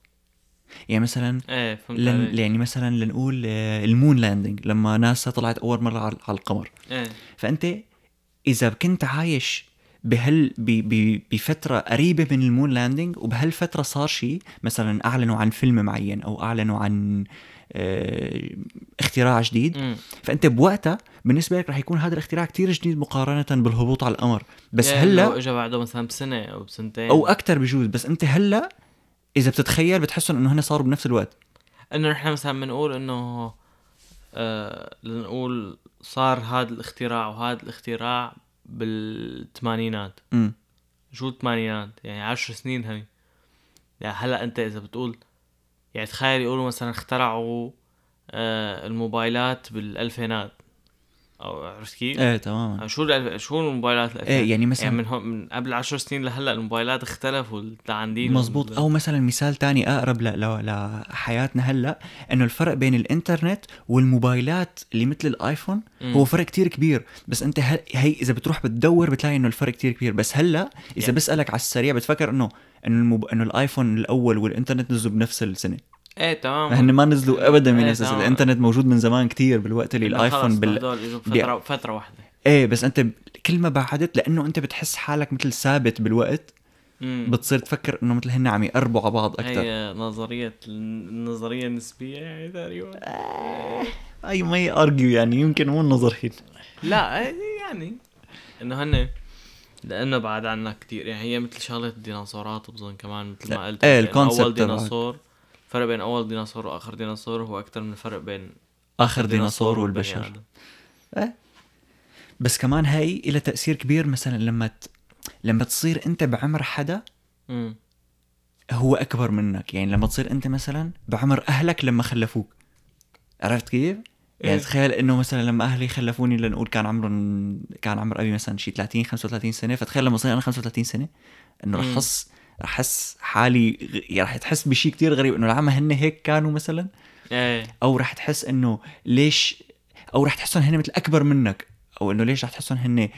يعني مثلا إيه لن عليك. يعني مثلا لنقول آه، ال moon landing لما ناسا طلعت أول مرة على على القمر. إيه. فأنت إذا كنت عايش بهال بفترة قريبة من ال moon landing وبهالفترة صار شيء مثلا أعلنوا عن فيلم معين أو أعلنوا عن آه، اختراع جديد. مم. فأنت بوقتها بالنسبة لك رح يكون هذا الاختراع كتير جديد مقارنة بالهبوط على القمر. بس يعني لو هلا اجى بعده مثلا بسنة أو بسنتين. أو أكثر بجوز. بس أنت هلأ إذا بتتخيل بتحسهم إنه هن صاروا بنفس الوقت. إنه نحن مثلا بنقول إنه آه لنقول صار هذا الاختراع وهذا الاختراع بالثمانينات. شو الثمانينات؟ يعني عشر سنين هي. يعني هلا أنت إذا بتقول يعني تخيل يقولوا مثلا اخترعوا آه الموبايلات بالألفينات. أو عرفت كيف؟ إيه تماما شو الألف... شو الموبايلات الالفينات؟ إيه يعني مثلا يعني من. من قبل عشر سنين لهلأ الموبايلات اختلفوا التعاندين مزبوط أو مثلا مثال تاني أقرب ل... ل... لحياتنا هلأ إنه الفرق بين الإنترنت والموبايلات اللي مثل الآيفون مم. هو فرق كتير كبير بس أنت هل... هي إذا بتروح بتدور بتلاقي إنه الفرق كتير كبير بس هلأ إذا يعني- بسألك على السريع بتفكر إنه إنه الموب... إنه الآيفون الأول والإنترنت نزلوا بنفس السنة إيه تمام هن ما نزلوا ابدا إيه، بنفس السنة. تمام. الإنترنت موجود من زمان كتير بالوقت اللي الآيفون بال... فتره فترة واحدة إيه بس أنت كل ما بعدت لأنه أنت بتحس حالك مثل ثابت بالوقت مم. بتصير تفكر إنه مثل هن عم يقربوا على بعض أكثر هي نظرية النظريه النسبيه يعني تقريبا اي ما ارجيو يعني يمكن مو النظرين لا يعني إنه هن لأنه بعد عنا كتير يعني هي مثل شغلة الديناصورات بظن كمان مثل ما قلت إيه يعني الكونسبت أول تبعك. الفرق بين أول ديناصور وآخر ديناصور هو أكثر من الفرق بين آخر ديناصور والبشر آدم. بس كمان هاي إلها تأثير كبير مثلا لما ت... لما تصير أنت بعمر حدا امم هو أكبر منك يعني لما تصير أنت مثلا بعمر أهلك لما خلفوك عرفت كيف؟ يعني إيه. تخيل إنه مثلا لما أهلي خلفوني لنقول كان عمرهم كان عمر أبي مثلا شي 30 35 سنة فتخيل لما صير أنا 35 سنة إنه رح. أحس أحس حالي يعني رح تحس بشيء كتير غريب إنه العمى هن هيك كانوا مثلا؟ إيه. أو رح تحس إنه ليش أو رح تحسهم هن مثل أكبر منك؟ أو إنه ليش رح تحسهم هن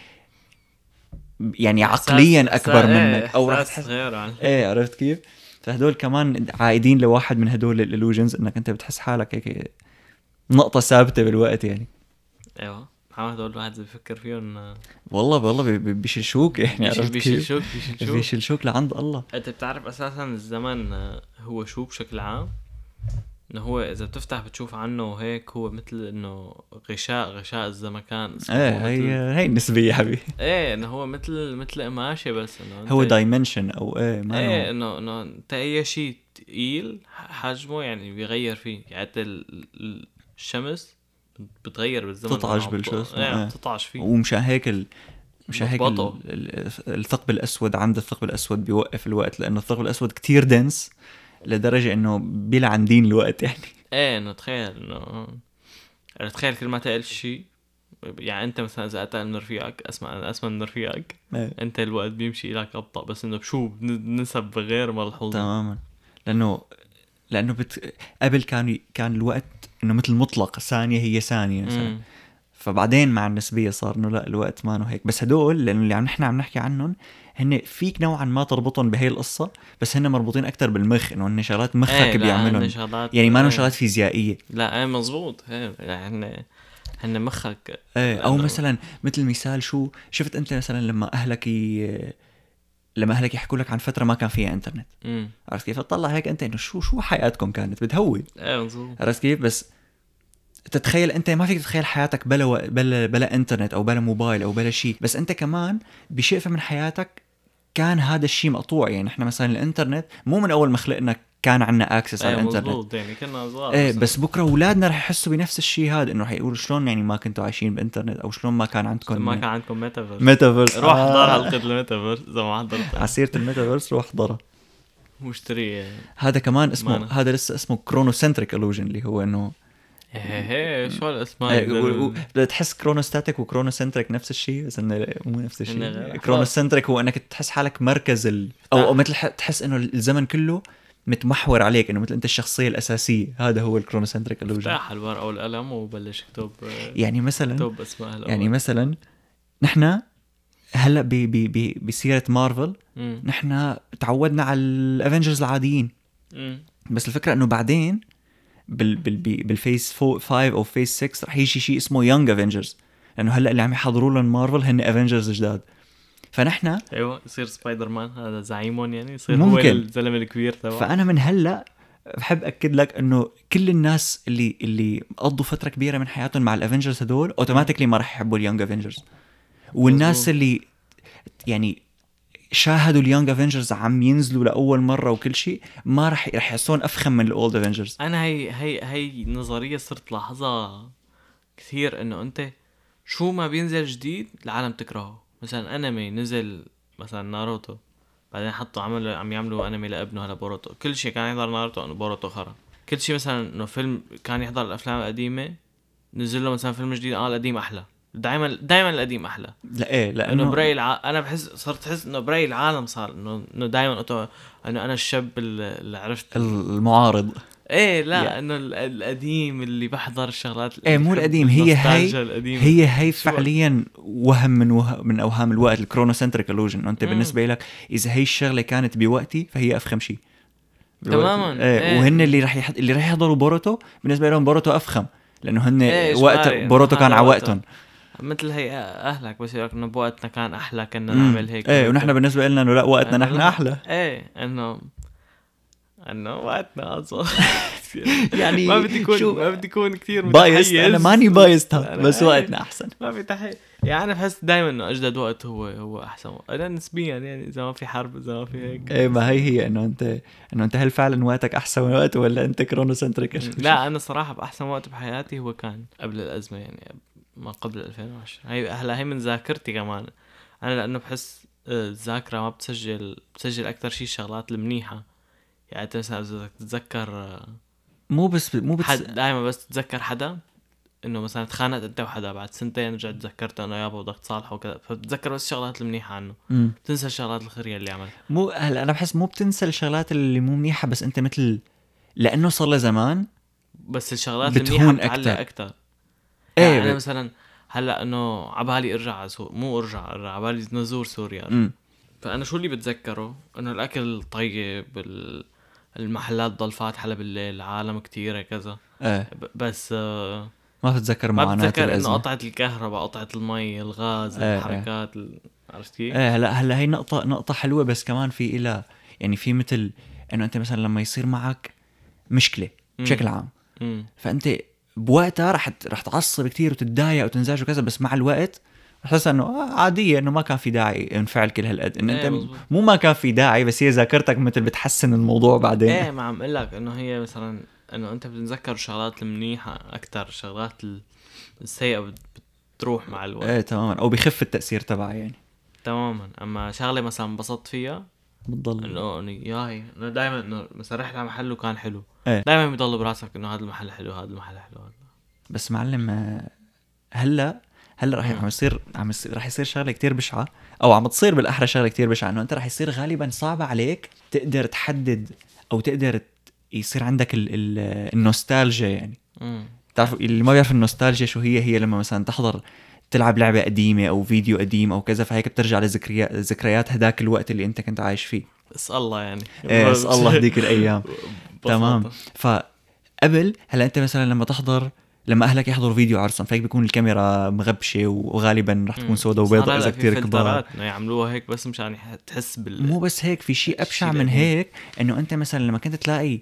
يعني عقليا أكبر إيه، منك؟ أو رح تحس غير عن إيه عرفت كيف؟ فهدول كمان عايدين لواحد من هدول ال illusions إنك أنت بتحس حالك هيك نقطة ثابتة بالوقت يعني. أيوه. محمد هدول الواحد بفكر فيهم والله والله بي- بي- بيشلشوك [LAUGHS] يعني عرفت؟ بيشلشوك بيشلشوك بيشلشوك لعند الله. أنت بتعرف أساسا الزمن آه، هو شو بشكل عام؟ إنه هو إذا بتفتح بتشوف عنه هيك هو مثل إنه غشاء غشاء الزمكان. إيه هي هي النسبية يا حبيبي. إيه إنه هو مثل مثل قماشة بس إنه هو dimension أو إيه ما إيه انه إنه أنت أي شيء تقيل ح- حجمه يعني بيغير فيه. يعني الشمس بتغير بالزمن تطعج بالشو بت- اسمه، إيه عم إيه. تطعج فيه ومشان هيك ال... مشان هيك ال... الثقب الأسود عند الثقب الأسود بيوقف الوقت لأنه الثقب الأسود كتير dense لدرجة إنه بيلعن دين الوقت يعني. إيه انه تخيل انه تخيل كل ما تقل شيء يعني أنت مثلا إذا أتقل من رفيقك اسمع أسمع من رفيقك إيه. أنت الوقت بيمشي لك أبطأ بس إنه بشو بنسب غير ملحوظة. تماما. لأنه لأنه بت... قبل كان كان الوقت إنه مثل مطلق ثانية هي ثانية مثلا. فبعدين مع النسبية صار إنه لا الوقت ما هيك. بس هدول لأنه اللي عم نحن عم نحكي عنهم هن فيك نوعا ما تربطهم بهي القصة بس هن مربوطين أكثر بالمخ إنه هن شغلات مخك إيه بيعملهم. شغلات يعني ما إيه. شغلات فيزيائية. لا إيه مزبوط. إيه يعني هن هن مخك. إيه أو مثلا مثل مثال شو شفت أنت مثلا لما أهلك ي... لما أهلك يحكوا لك عن فترة ما كان فيها إنترنت. عرفت كيف؟ تطلع هيك أنت إنه شو شو حياتكم كانت؟ بتهوي. إيه مزبوط. عرفت كيف؟ بس تتخيل أنت ما فيك تتخيل حياتك بلا و... بلا بلا إنترنت أو بلا موبايل أو بلا شيء بس أنت كمان بشقفه من حياتك كان هذا الشيء مقطوع. يعني إحنا مثلا الإنترنت مو من أول ما خلقنا كان عندنا access على إيه الإنترنت. يعني كنا صغار إيه بس. بكرة أولادنا رح يحسوا بنفس الشيء هذا إنه رح يقولوا شلون يعني ما كنتوا عايشين بإنترنت أو شلون ما كان عندكم ما كان عندكم metaverse metaverse روح آه. احضر حلقة الميتافيرس إذا ما حضرتها. على سيره الميتافيرس روح احضرها. مشتري هذا كمان اسمه مانا. هذا لسه اسمه chronocentric illusion اللي هو إنه هي شو الاسماء إيه، اللي- بتحس chronostatic و chronocentric نفس الشيء بس إنه مو نفس. الشيء chronocentric هو إنك تحس حالك مركز ال... أو, آه. أو مثل تحس إنه الزمن كله متمحور عليك إنه مثل أنت الشخصية الأساسية هذا هو ال chronocentric illusion افتح الورقة أو القلم وبلش اكتب يعني مثلا اكتب اسماء الأول. يعني مثلا نحن هلأ ب- ب- ب- بسيرة مارفل. نحن تعودنا على ال Avengers العاديين مم. بس الفكرة إنه بعدين بال بال بال phase 5 أو phase 6 رح يجي شيء اسمه Young Avengers لأنه هلأ اللي عم يحضروا لهم مارفل هن Avengers جداد فنحن أيوه يصير سبايدر مان هذا زعيمهم يعني يصير هو ممكن. الزلمة الكبير تبعه فأنا من هلأ بحب أكد لك إنه كل الناس اللي اللي قضوا فترة كبيرة من حياتهم مع ال Avengers هدول automatically ما رح يحبوا ال Young Avengers والناس. اللي يعني شاهدوا ال Young Avengers عم ينزلوا لأول مرة وكل شيء ما رح رح يحسون أفخم من ال old Avengers. أنا هي هي هي نظرية صرت لاحظها كثير إنه أنت شو ما بينزل جديد العالم تكرهه. مثلا أنمي نزل مثلا ناروتو بعدين حطوا عملوا عم يعملوا أنمي لابنه هلا بوروتو. كل شيء كان يحضر ناروتو إنه بوروتو خرا كل شيء مثلا إنه فيلم كان يحضر الأفلام القديمة نزل له مثلا فيلم جديد آه القديم أحلى. دائما دائما القديم أحلى لا إيه إنه لأنه براي الع... أنا بحس صرت أحس إنه براي العالم صار انه إنه دائما أتو... إنه أنا الشاب اللي عرفت المعارض إيه لا. إنه ال- القديم اللي بحضر الشغلات إيه مو القديم هي هي القديمة. هي هي فعليا وهم من وهم من أوهام الوقت ال chronocentric illusion انه أنت مم. بالنسبة لك إذا هي الشغلة كانت بوقتي فهي أفخم شيء تماماً. إيه, إيه. وهن اللي رح يح... اللي رح يحضروا بوروتو بالنسبة لهم بوروتو أفخم لأنه هن إيه، وقت؟ بوروتو كان على وقته. وقتهم مثل هي أهلك بس يقولك إنه بوقتنا كان أحلى كنا. نعمل هيك. إيه ونحن بالنسبة لنا إنه لا وقتنا نحن. أحلى. إيه إنه إنه وقتنا أصلا [LAUGHS] يعني ما بدي اكون ما بدي اكون كثير biased أنا ماني biased بس إيه. وقتنا أحسن. ما في تحي يعني أنا بحس دائما إنه أجدد وقت هو هو أحسن. وقت أنا نسبيا يعني إذا ما في حرب إذا ما في هيك. إيه ما هي هي إنه انت إنه أنت هل فعلا وقتك أحسن وقت ولا أنت chronocentric لا أنا صراحة بأحسن وقت بحياتي هو كان قبل الأزمة يعني ما قبل 2010 هي هلا هي من ذاكرتي كمان. أنا لأنه بحس آه، الذاكرة ما بتسجل بتسجل أكثر شيء الشغلات المنيحة. يعني أنت مثلا إذا تتذكر آه، مو بس مو بس حد دائما بس تتذكر حدا إنه مثلا تخانقت أنت وحدا بعد سنتين رجعت تذكرت إنه يابا بدك تصالحه وكذا. فبتتذكر بس الشغلات المنيحة عنه. مم. بتنسى الشغلات الخيرية اللي عملها. مو هلا أنا بحس مو بتنسى الشغلات اللي مو منيحة بس أنت مثل لأنه صار له زمان بس الشغلات المنيحة بتعلق. أكثر إيه يعني أنا مثلا هلأ إنه عبالي إرجع على سور... مو إرجع إرجع عبالي نزور سوريا مم. فأنا شو اللي بتذكره إنه الأكل طيب ال- المحلات ضل فاتحه لبالليل العالم كتيرة كذا إيه ب- بس آه، ما بتتذكر ما معاناة بتذكر إنه قطعة الكهرباء قطعة المي الغاز إيه، إيه. الحركات ال- عرفت كيف؟ إيه هلأ هلأ هي نقطة نقطة حلوة بس كمان في إلها يعني في مثل إنه أنت مثلا لما يصير معك مشكلة. بشكل عام مم. فأنت بوقتها رح رح تعصب كثير وتتضايق وتنزعج وكذا بس مع الوقت رح تحس إنه آه عادية إنه ما كان في داعي انفعل كل هالقد. انه إيه، أنت مزبوط. مو ما كان في داعي بس هي ذاكرتك مثل بتحسن الموضوع بعدين. إيه ما عم أقول لك إنه هي مثلا إنه أنت بتتذكر الشغلات المنيحة أكثر الشغلات ال- السيئة بت- بتروح مع الوقت. إيه تماما. أو بخف التأثير تبعها يعني. تماما. أما شغلة مثلا انبسطت فيها بتضل. إنه ياي دائما إنه مثلا رحت على محل وكان حلو. إيه. دائما بيضل براسك إنه هذا المحل حلو هذا المحل حلو هذا. بس معلم آه، هلأ هلأ رح مم. عم يصير عم يصير رح يصير شغلة كتير بشعة أو عم تصير بالأحرى شغلة كتير بشعة إنه أنت رح يصير غالبا صعب عليك تقدر تحدد أو تقدر يصير عندك ال ال النوستالجيا يعني. بتعرف اللي ما بيعرف النوستالجيا شو هي هي لما مثلا تحضر تلعب لعبة قديمة أو فيديو قديم أو كذا فهيك بترجع لذكريات ذكريات هداك الوقت اللي أنت كنت عايش فيه بس الله يعني إيه بس [LAUGHS] الله هديك الأيام. [LAUGHS] تمام فقبل هلا أنت مثلا لما تحضر لما أهلك يحضروا فيديو عرسهم فهيك بيكون الكاميرا مغبشة وغالبا رح تكون مم. سودا صار وبيضاء إذا كثير كبار يعملوها هيك بس مشان تحس بال مو بس هيك في شيء أبشع من. هيك إنه أنت مثلا لما كنت تلاقي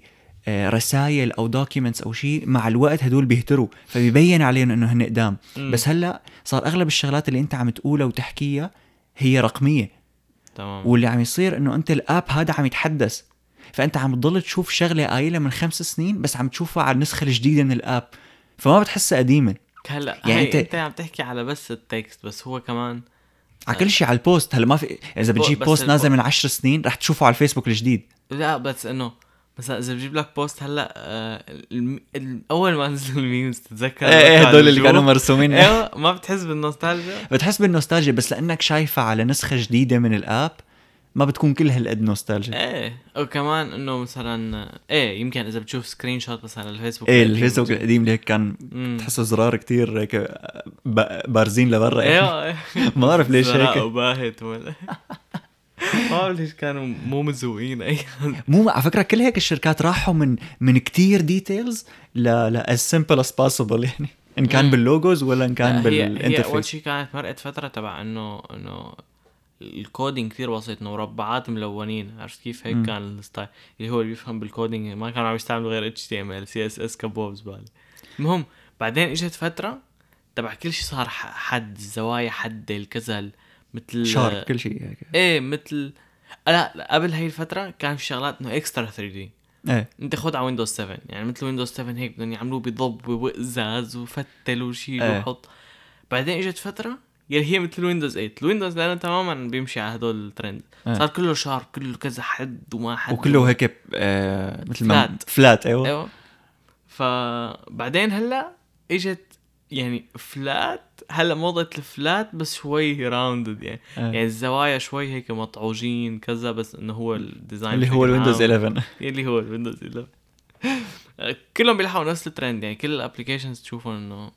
رسائل أو دوكيومنتس أو شيء مع الوقت هدول بيهتروا. فبيبين عليهم إنه هن قدام. بس هلأ صار أغلب الشغلات اللي أنت عم تقولها وتحكيها هي رقمية. تمام. واللي عم يصير إنه أنت ال app هذا عم يتحدث. فأنت عم تضل تشوف شغلة قايلة من خمس سنين بس عم تشوفها على النسخة الجديدة من ال app. فما بتحسها قديمه هلأ يعني أنت أنت عم تحكي على بس ال text بس هو كمان على كل شيء على ال post هلأ ما في إذا بتجيب post نازل من عشر سنين رح تشوفه على الفيسبوك الجديد. لا بس إنه مثلا إذا بجيب لك post هلأ آه الم... ال- أول ما نزلوا ال memes تتذكر إيه إيه هدول اللي؟ كانوا مرسومين [LAUGHS] أيوه ما بتحس بالنوستالجيا بتحس بالنوستالجيا بس لأنك شايفها على نسخة جديدة من ال app ما بتكون كل هالقد نوستالجيا إيه وكمان إنه مثلا إيه يمكن إذا بتشوف screenshot مثلا الفيسبوك إيه الفيسبوك القديم اللي هيك كان. تحسه زرار كتير هيك ب- بارزين لبرا. أيوه [LAUGHS] إيه ما بعرف ليش هيك وباهت ولا [LAUGHS] ما بعرف ليش كانوا مو مزوقين أي مو على فكرة كل هيك الشركات راحوا من من كتير details ل ل as simple as possible يعني. إن كان. بال logos ولا إن كان لا، هي أول بال interface شيء كانت مرقت فترة تبع إنه إنه ال coding كثير بسيط إنه مربعات ملونين. عرفت كيف؟ هيك. كان ال style. اللي هو اللي بيفهم بال coding ما كانوا عم يستعملوا غير اتش تي إم إل سي إس إس كبوب زباله المهم بعدين إجت فترة تبع كل شيء صار حد الزوايا حد الكذا ال- مثل sharp كل شيء هيك. إيه مثل لا قبل هاي الفترة كان في شغلات إنه extra 3D إيه. أنت خد على ويندوز 7 يعني مثل ويندوز 7 هيك بدهم يعملوه بضب وقزاز وفتل وشيل إيه. وحط. بعدين إجت فترة يلي هي مثل ويندوز 8 الويندوز لأنه تماما بيمشي على هدول الترند إيه. صار كله sharp كله كذا حد وما حد. وكله هيك آه مثل ما flat. flat إيوه. إيوه. فبعدين هلأ إجت يعني flat هلا موضة ال flat بس شوي rounded يعني إيه. يعني الزوايا شوي هيك مطعوجين كذا بس إنه هو ال design اللي هو الويندوز عام. 11 [LAUGHS] اللي هو الويندوز 11 كلهم بيلحقوا نفس الترند يعني كل ال applications تشوفهم إنه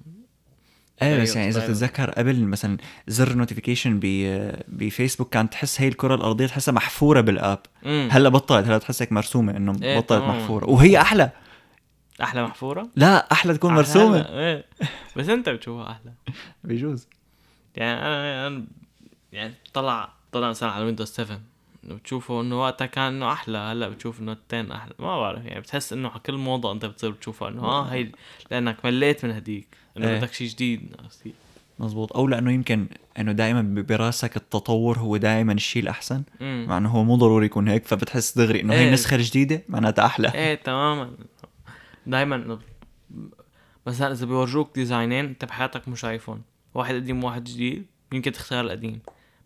إيه بس يعني إذا. بتتذكر قبل مثلا زر notification بفيسبوك كانت تحس هي الكرة الأرضية تحسها محفورة بال app. هلا بطلت هلا تحسك مرسومة إنه إيه، بطلت. محفورة وهي أحلى أحلى محفورة؟ لا أحلى تكون أحلى؟ مرسومة. [LAUGHS] إيه. بس أنت بتشوفها أحلى. بيجوز. يعني أنا أنا يعني طلع طلع مثلا على ويندوز 7 إنه بتشوفه إنه وقتها كان إنه أحلى هلأ بتشوف إنه 10 أحلى. ما بعرف يعني بتحس إنه على كل موضة أنت بتصير بتشوفها إنه آه هي لأنك مليت من هديك إنه إيه. بدك شيء جديد؟ مزبوط. أو لأنه يمكن إنه دائما براسك التطور هو دائما الشيء الأحسن. مع إنه هو مو ضروري يكون هيك فبتحس دغري إنه هي إيه. النسخه الجديده معناتها أحلى. إيه تماما. دائما مثلا إذا بيورجوك design ين أنت بحياتك مش شايفهم واحد قديم وواحد جديد يمكن تختار القديم.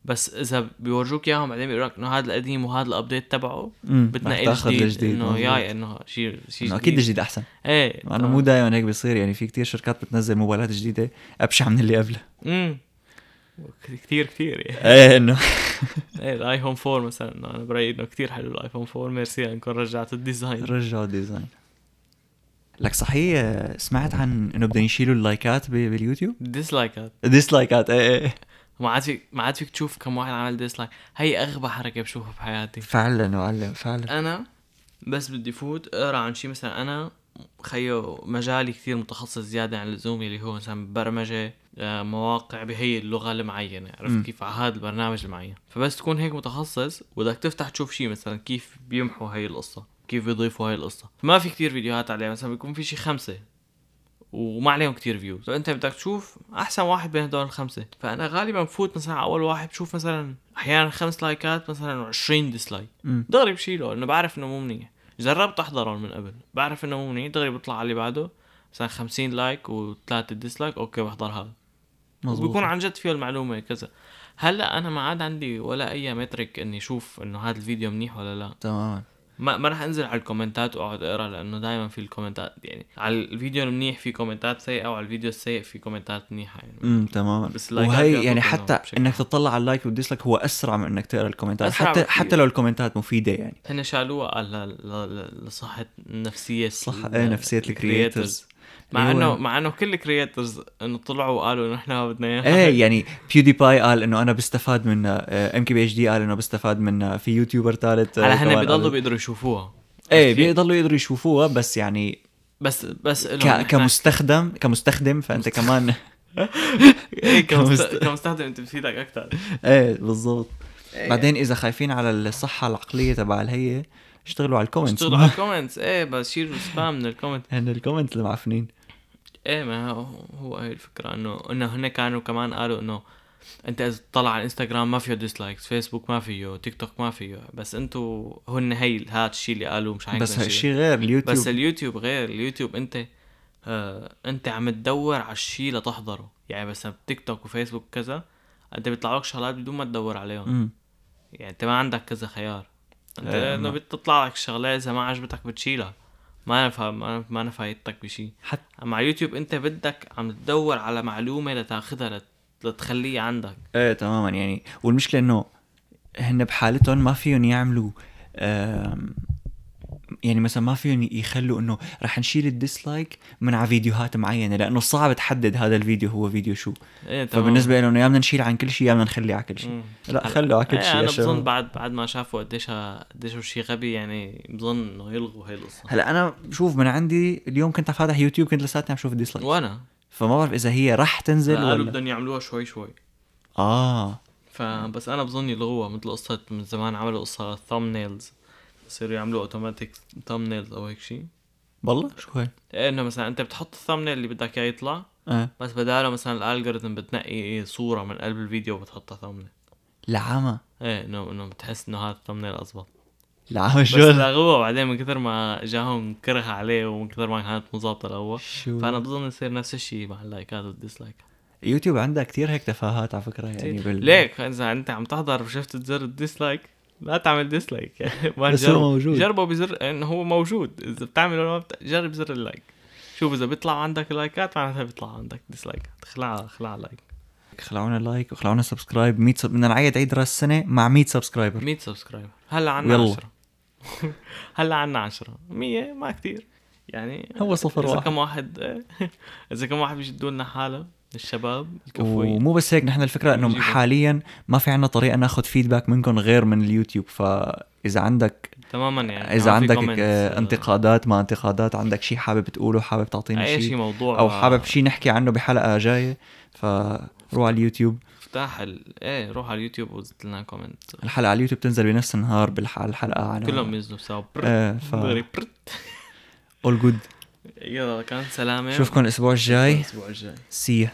بس إذا بيورجوك إياهم بعدين بيقول لك إنه هذا القديم وهذا ال update تبعه بتنقي الجديد الجديد إنه. ياي إنه شيء شيء أكيد الجديد أحسن. إيه. مع انه مو دائما هيك بيصير. يعني في كتير شركات بتنزل موبايلات جديدة أبشع من اللي قبلها امم كثير كثير يعني إيه إنه. [LAUGHS] إيه الآيفون 4 مثلا. أنا برأيي إنه كثير حلو الآيفون 4 ميرسي أنكم رجعت ال design. رجعوا ال design. لك صحيح سمعت عن إنه بدهم يشيلوا ال like ات باليوتيوب؟ dislike ات dislike ات إيه إيه. ما عاد فيك ما عاد فيك تشوف كم واحد عمل dislike هي أغبى حركة بشوفها بحياتي. فعلا معلم فعلا. أنا بس بدي فوت أقرأ عن شيء مثلا أنا خيو مجالي كثير متخصص زيادة عن اللزوم اللي هو مثلا برمجة آه، مواقع بهي اللغة المعينة. عرفت كيف؟ على هذا البرنامج المعين. فبس تكون هيك متخصص وبدك تفتح تشوف شيء مثلا كيف بيمحوا هي القصة. كيف بيضيفوا هاي القصة. ما في كتير فيديوهات عليها مثلا بيكون في شيء خمسة وما عليهم كتير views فانت بدك تشوف أحسن واحد بين هدول الخمسة. فأنا غالبا بفوت مثلا على أول واحد بشوف مثلا أحيانا خمس like ات مثلا و20 dislike. دغري بشيله لأنه بعرف إنه مو منيح. جربت احضرهم من قبل بعرف إنه مو منيح. دغري بطلع على اللي بعده مثلا 50 like وثلاثة dislike okay بحضر هذا. مزبوط بيكون عن جد فيه المعلومة كذا. هلأ أنا ما عاد عندي ولا أي مترك إني أشوف إنه هذا الفيديو منيح ولا لا. تماما. ما ما راح أنزل على ال comment ات وأقعد أقرأ لأنه دائما في ال comment ات يعني على الفيديو المنيح في comment ات سيئة وعلى الفيديو السيء في comment ات منيحة يعني. امم تماما. بس وهي يعني حتى إنك تطلع على ال like وال dislike هو أسرع من إنك تقرأ ال comment ات حتى. حتى لو ال comment ات مفيدة يعني. هن شالوها ل- ل- ل- لصحة النفسية صح إيه نفسية ال creators مع انه مع إنه كل ال creators إنه طلعوا وقالوا إنه إحنا بدنا إياها. إيه يعني PewDiePie قال إنه أنا بستفاد منها ام كي بي اتش دي قال إنه بستفاد منها في YouTuber ثالث آه، على هن بيضلوا بيقدروا يشوفوها. إيه؟ بيضلوا يقدروا يشوفوها بس يعني بس بس ك... كمستخدم كمستخدم فأنت كمان [LAUGHS] إيه [LAUGHS] كمست... كمست- كمستخدم أنت بتفيدك أكثر إيه بالضبط. بعدين إذا خايفين على الصحة العقلية تبع الهي اشتغلوا على ال comments اشتغلوا على [LAUGHS] ال comments إيه بس شيلوا spam من ال comment هن ال comments المعفنين إيه ما هو هو هي الفكرة انه إنه هن كانوا كمان قالوا إنه أنت إذا تطلع على انستغرام ما فيه dislikes فيسبوك ما فيه تيك توك ما فيه بس أنتوا هن هي هذا الشيء اللي قالوه مش بس هيك هالشيء غير اليوتيوب بس اليوتيوب. غير اليوتيوب أنت آه أنت عم تدور على الشيء لتحضره. يعني بس بتيك توك وفيسبوك كذا أنت بيطلع لك شغلات بدون ما تدور عليهم. مم. يعني أنت ما عندك كذا خيار. أنت إيه، إنه بتطلع لك شغلات إذا ما عجبتك بتشيلها. ما نفع ما ما أنا فايدتك بشيء حتى مع يوتيوب أنت بدك عم تدور على معلومة لتاخذها لت... لتخليها عندك. إيه تماما. يعني والمشكلة إنه هن بحالتهم ما فيهم يعملوا آم، يعني مثلا ما فيهم يخلوا إنه رح نشيل ال dislike من على فيديوهات معينة لأنه صعب تحدد هذا الفيديو هو فيديو شو. إيه تمام. فبالنسبة لهم يا بدنا نشيل عن كل شيء يا بدنا نخلي على كل شيء. لا خلوا على كل إيه شيء أنا بظن شباب. بعد بعد ما شافوا قديش قديش شيء غبي يعني بظن إنه يلغوا هي القصة هلأ أنا شوف من عندي اليوم كنت فاتح يوتيوب كنت لساتني عم شوف ال dislike وأنا؟ فما بعرف إذا هي رح تنزل قالوا ولا بدهم يعملوها شوي شوي. آه. فبس أنا بظن يلغوها مثل قصة من زمان عملوا قصة thumb يصيروا يعملوا automatic thumb أو هيك شيء والله؟ شو هي إيه إنه مثلا أنت بتحط ال thumb اللي بدك إياه يطلع آه. بس بداله مثلا ال algorithm بتنقي صورة من قلب الفيديو وبتحطها thumb لعمى إيه إنه إنه بتحس إنه هذا ال thumb اضبط لعمى بس شو؟ لغوها بعدين من كثر ما جاهم كره عليه ومن كثر ما كانت مظابطة الأول شو؟ فأنا بظن يصير نفس الشيء مع اللايكات وال dislike يوتيوب عندها كتير هيك تفاهات على فكرة يعني بال... ليك إذا أنت عم تحضر وشفت زر ال dislike لا تعمل dislike [LAUGHS] بس هو. موجود. جربه بزر انه هو موجود. إذا بتعمل ولا ما بت... جرب زر ال like. شوف إذا بيطلع عندك لايكات معناتها بيطلع عندك ديسلايك خلع خلع لايك خلعونا لايك وخلعونا سبسكرايب 100 سب... بدنا نعيد عيد راس السنة مع 100 سبسكرايبر 100 سبسكرايبر هلأ عنا يلا. 10 [LAUGHS] هلأ عنا 10 100 ما كتير. يعني هو صفر إذا واحد. كم واحد [LAUGHS] إذا كم واحد بيجدوا لنا حاله. الشباب الكفوين ومو بس هيك نحن الفكرة إنه. حاليا ما في عنا طريقة ناخذ فيدباك منكم غير من اليوتيوب. فإذا عندك تماما يعني إذا عندك آه، انتقادات ما انتقادات عندك شيء حابب تقوله حابب تعطينا شيء شيء موضوع. أو حابب شيء نحكي عنه بحلقة جاية فروح على اليوتيوب. افتح ال... إيه روح على اليوتيوب وزت لنا comment الحلقة على اليوتيوب تنزل بنفس النهار بالح- الحلقة على كلهم ينزلوا سوا إيه ف. all good يلا كان سلامة. نشوفكم الأسبوع الجاي. الأسبوع الجاي. see